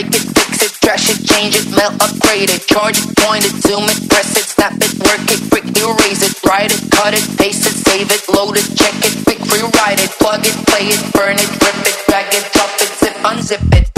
break it, fix it, trash it, change it, melt, upgrade it, charge it, point it, zoom it, press it, snap it, work it, quick erase it, write it, cut it, paste it, save it, load it, check it, quick rewrite it, plug it, play it, burn it, rip it, drag it, drop it, zip, unzip it.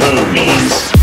homies.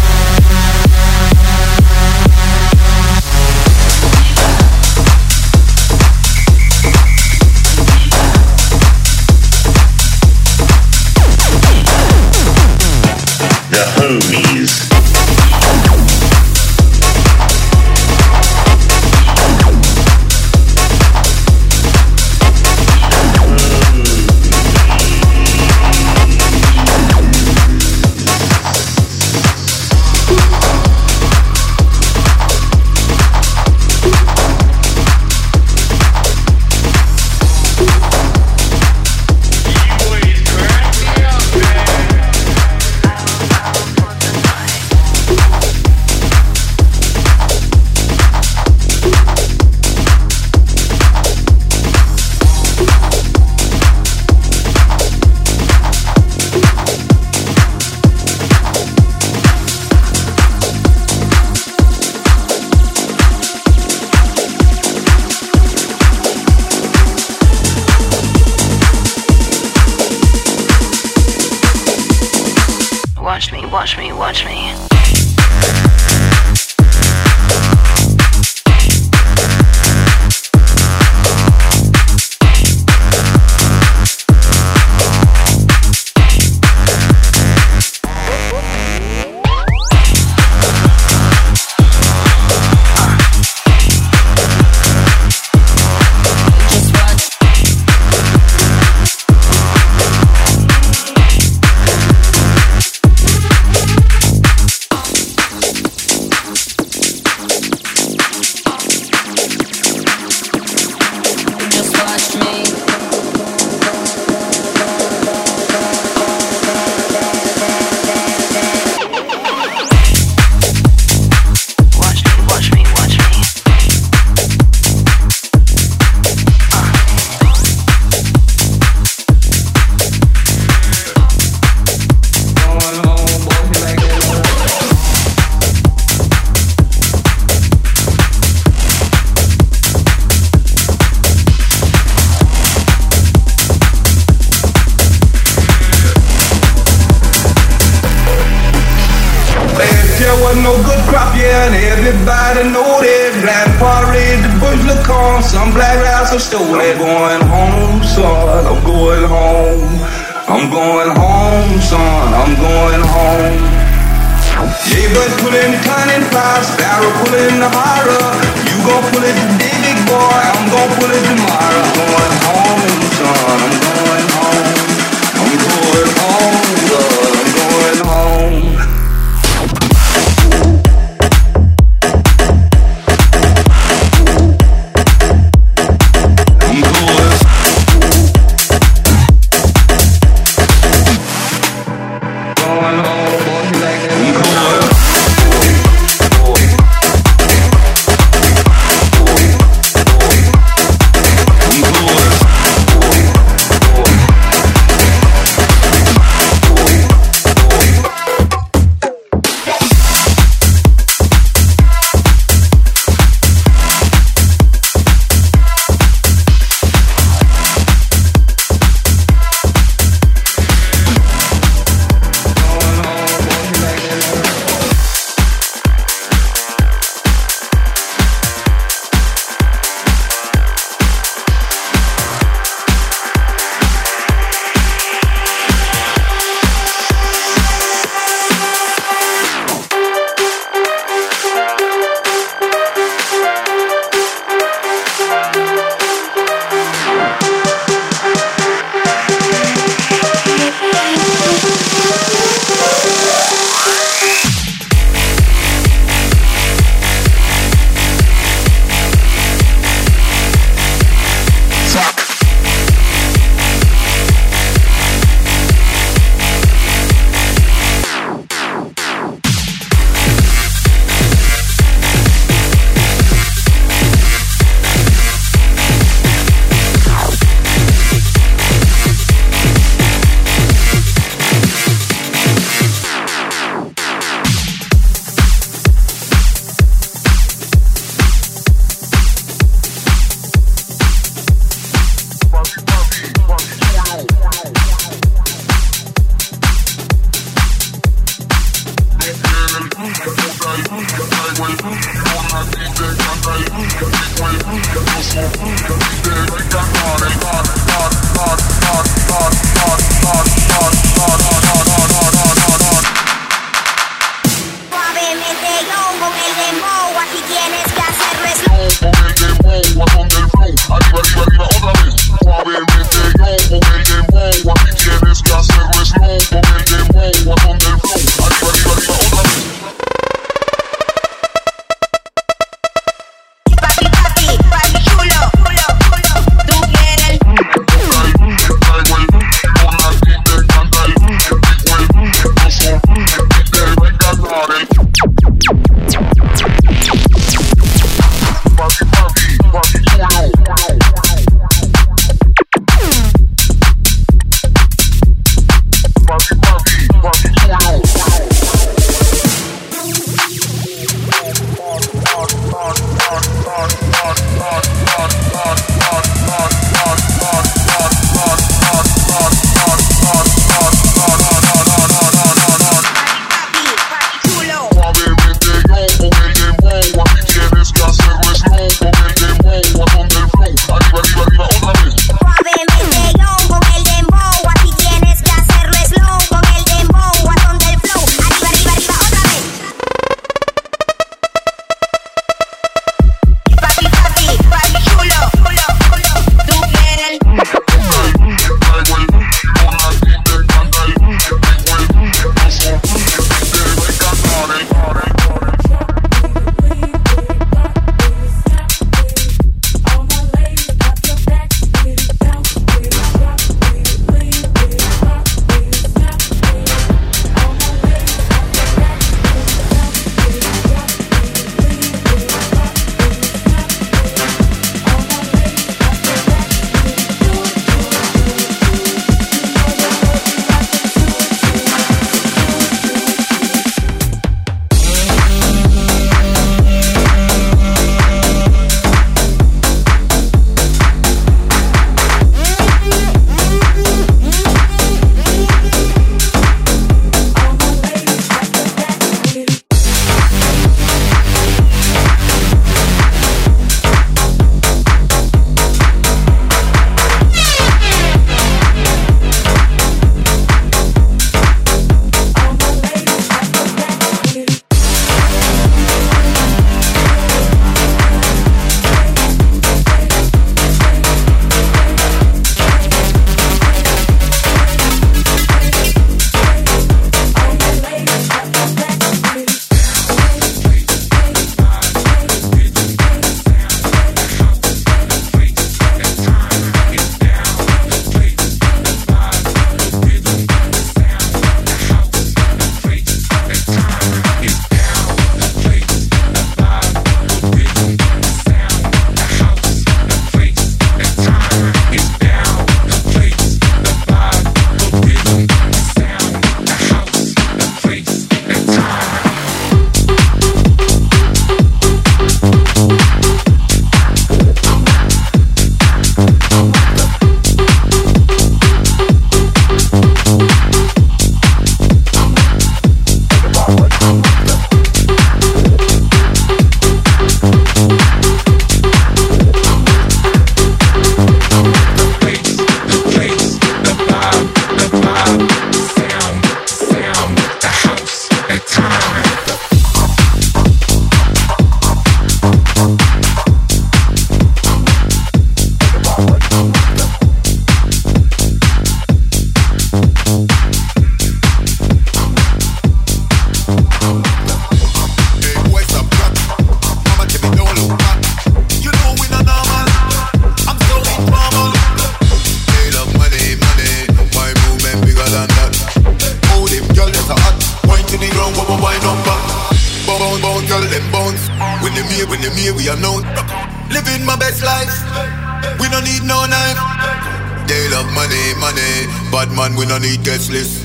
Bad man, we no need guest list.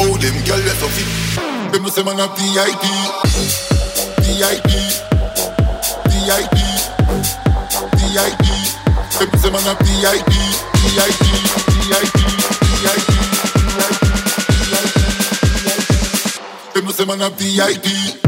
Oh, them girl, let's off it. Them say man a VIP, VIP, VIP, VIP. Them say man a VIP, VIP, VIP, VIP. Them say man a VIP.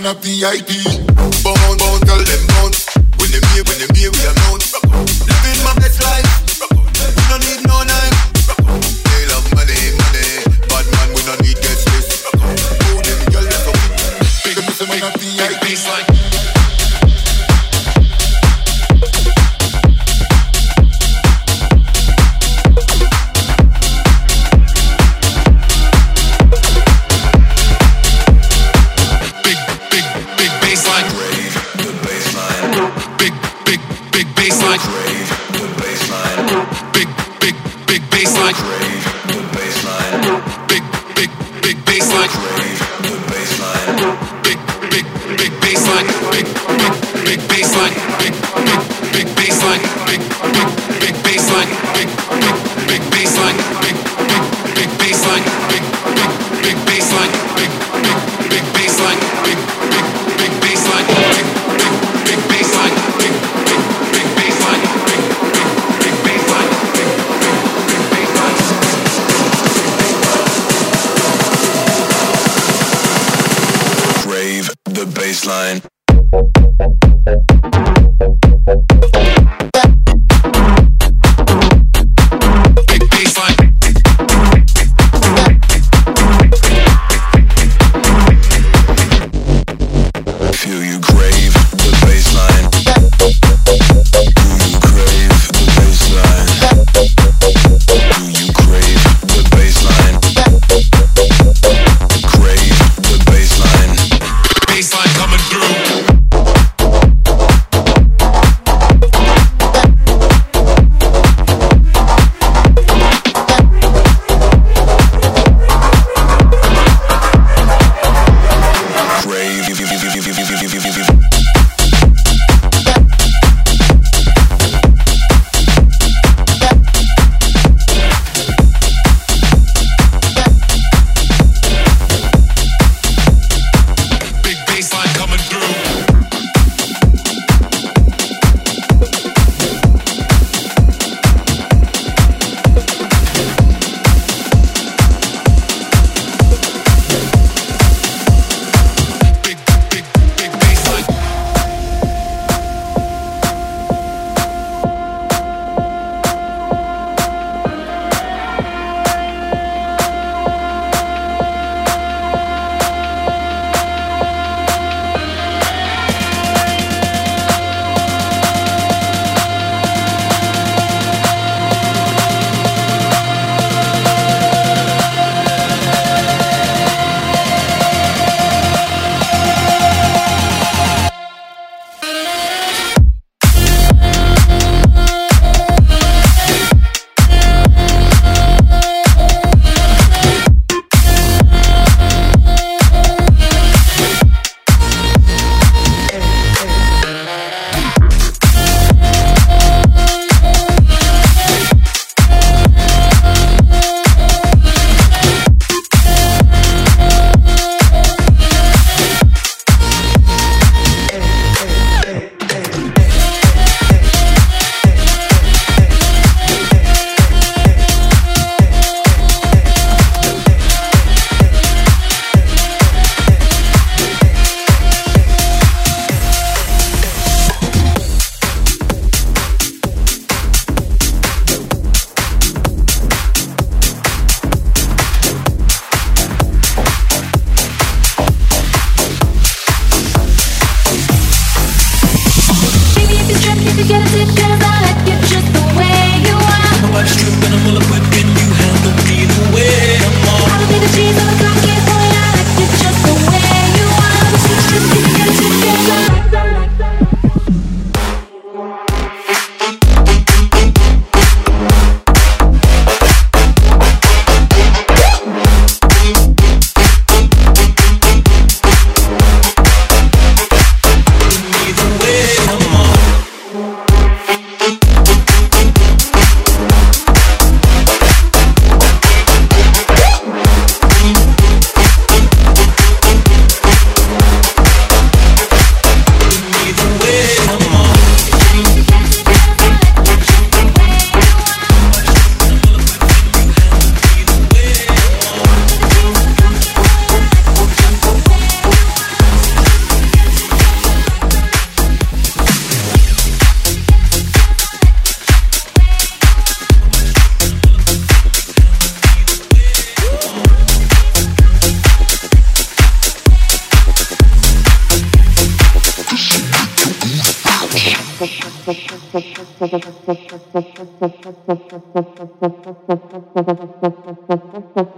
man the IP. Big, big, big bassline. Big, big, big bassline. スパスパスパスパスパスパスパスパス。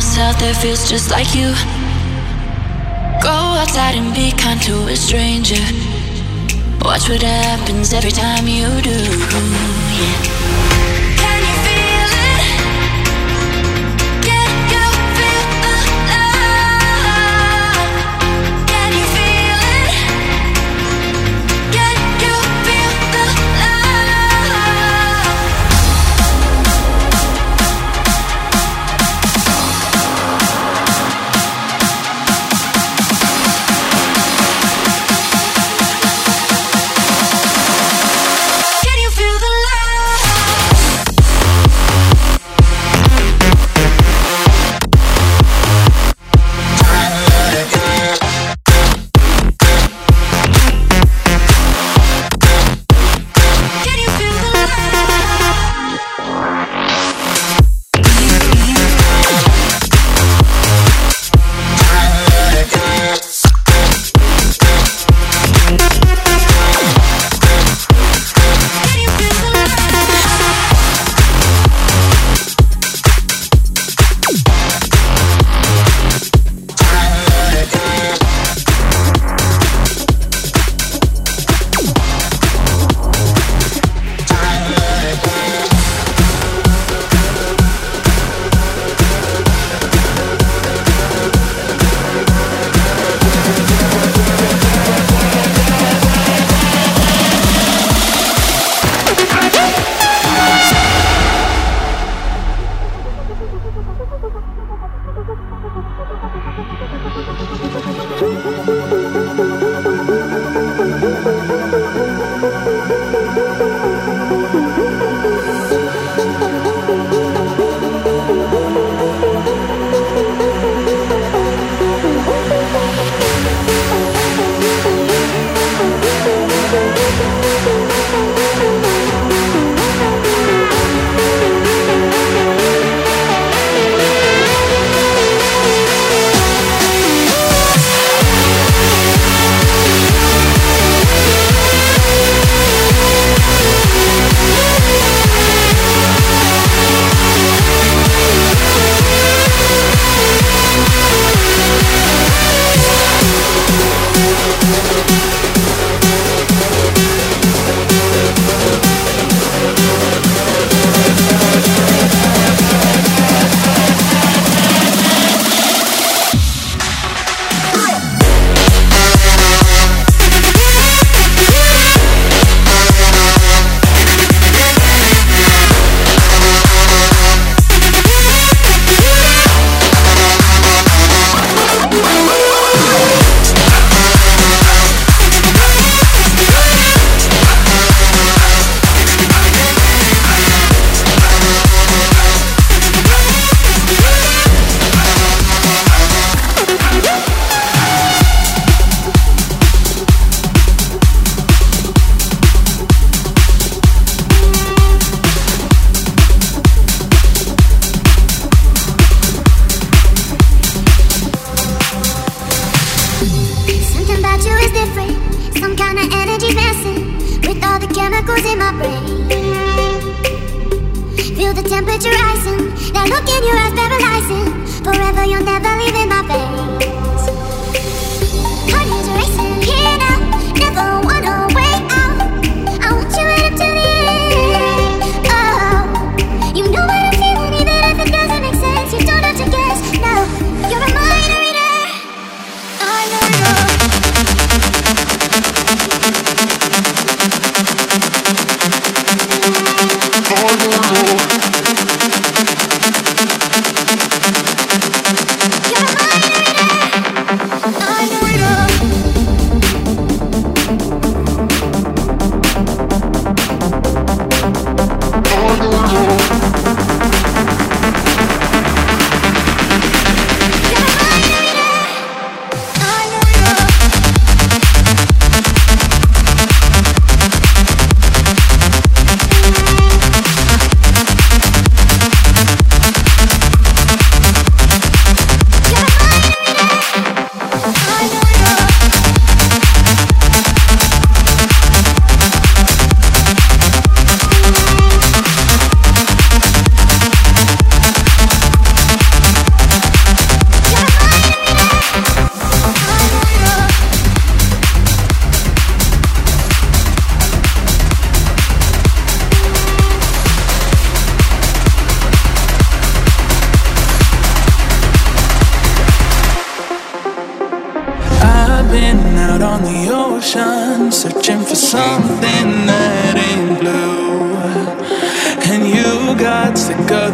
Feels just like you. Go outside and be kind to a stranger. Watch what happens every time you do. Yeah.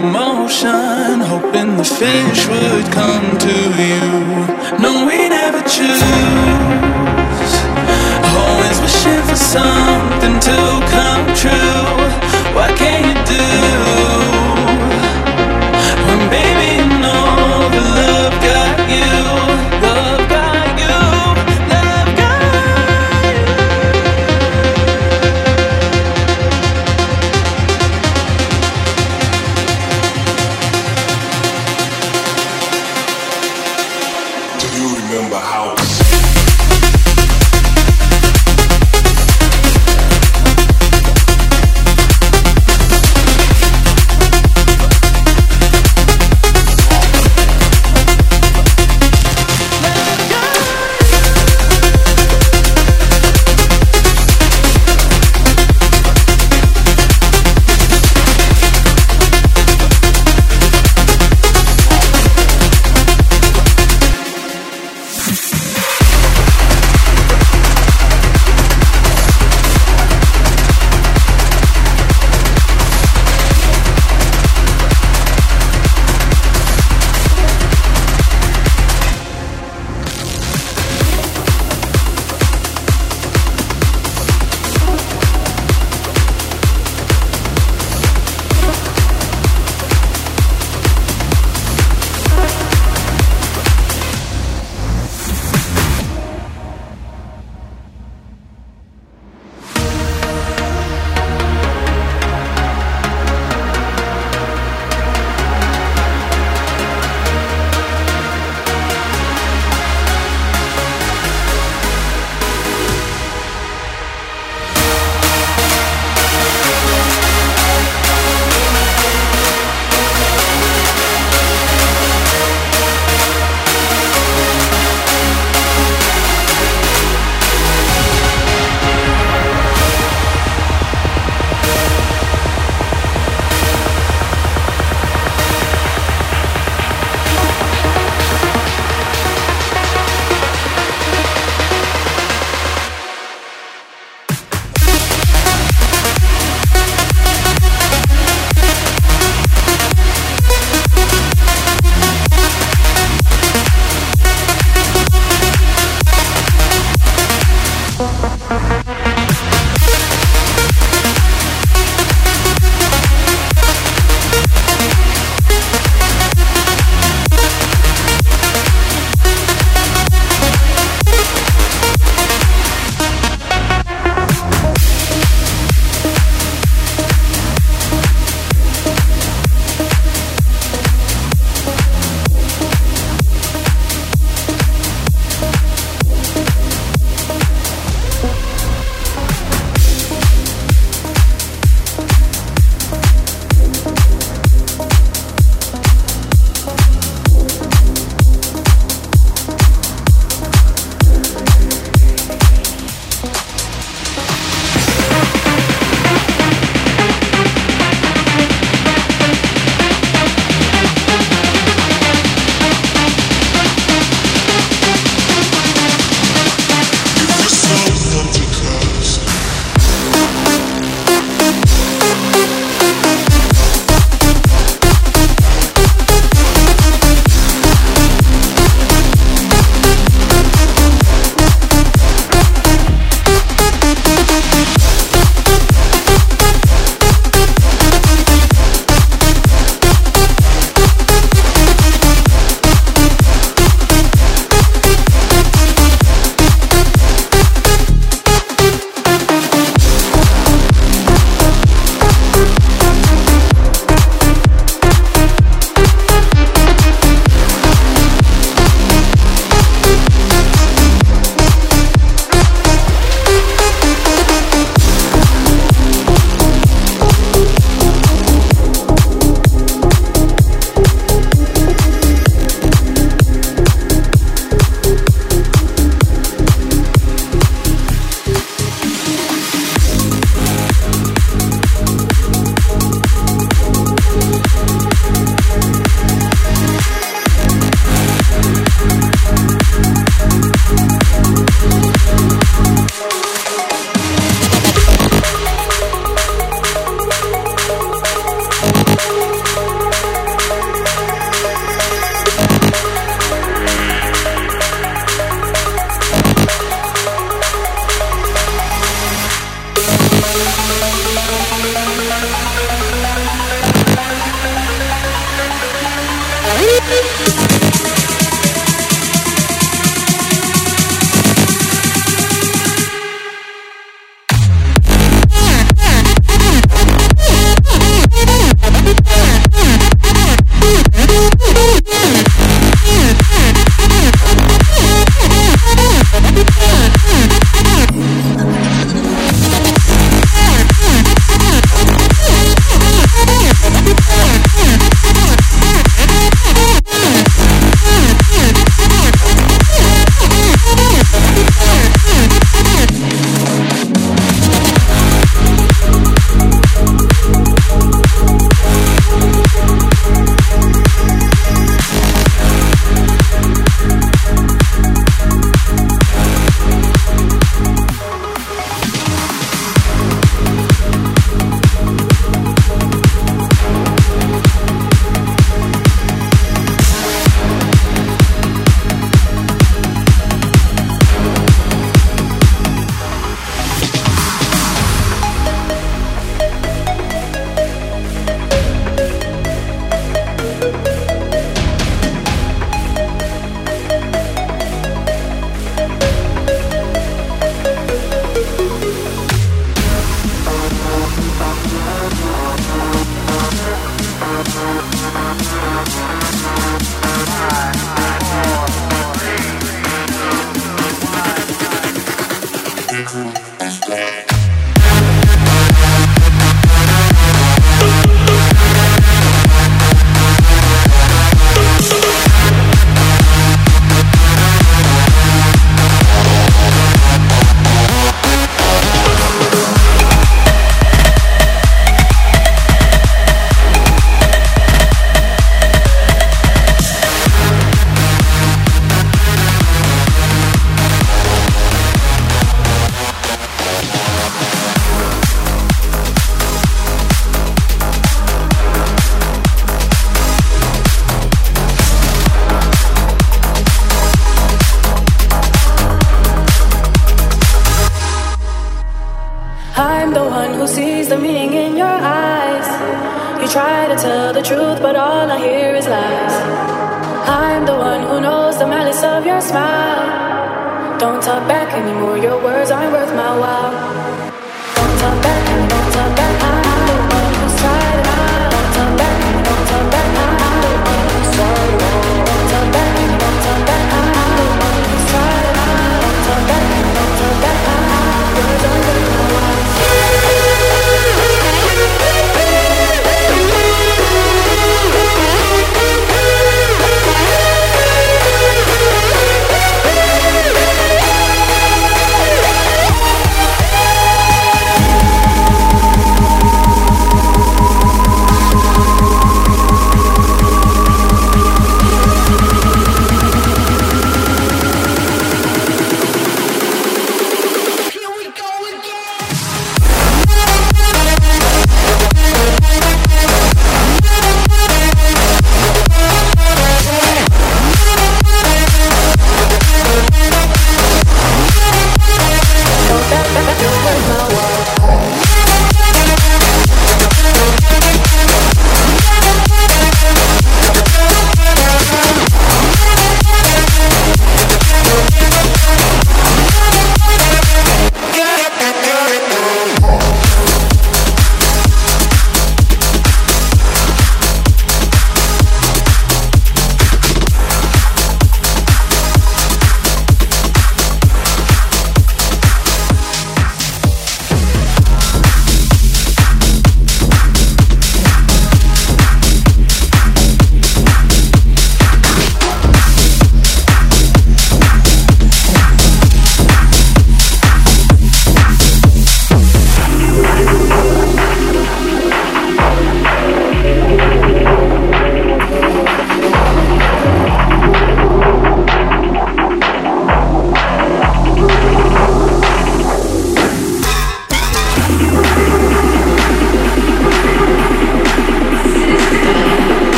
the motion, hoping the fish would come to you. No, we never choose. Always wishing for something to come true.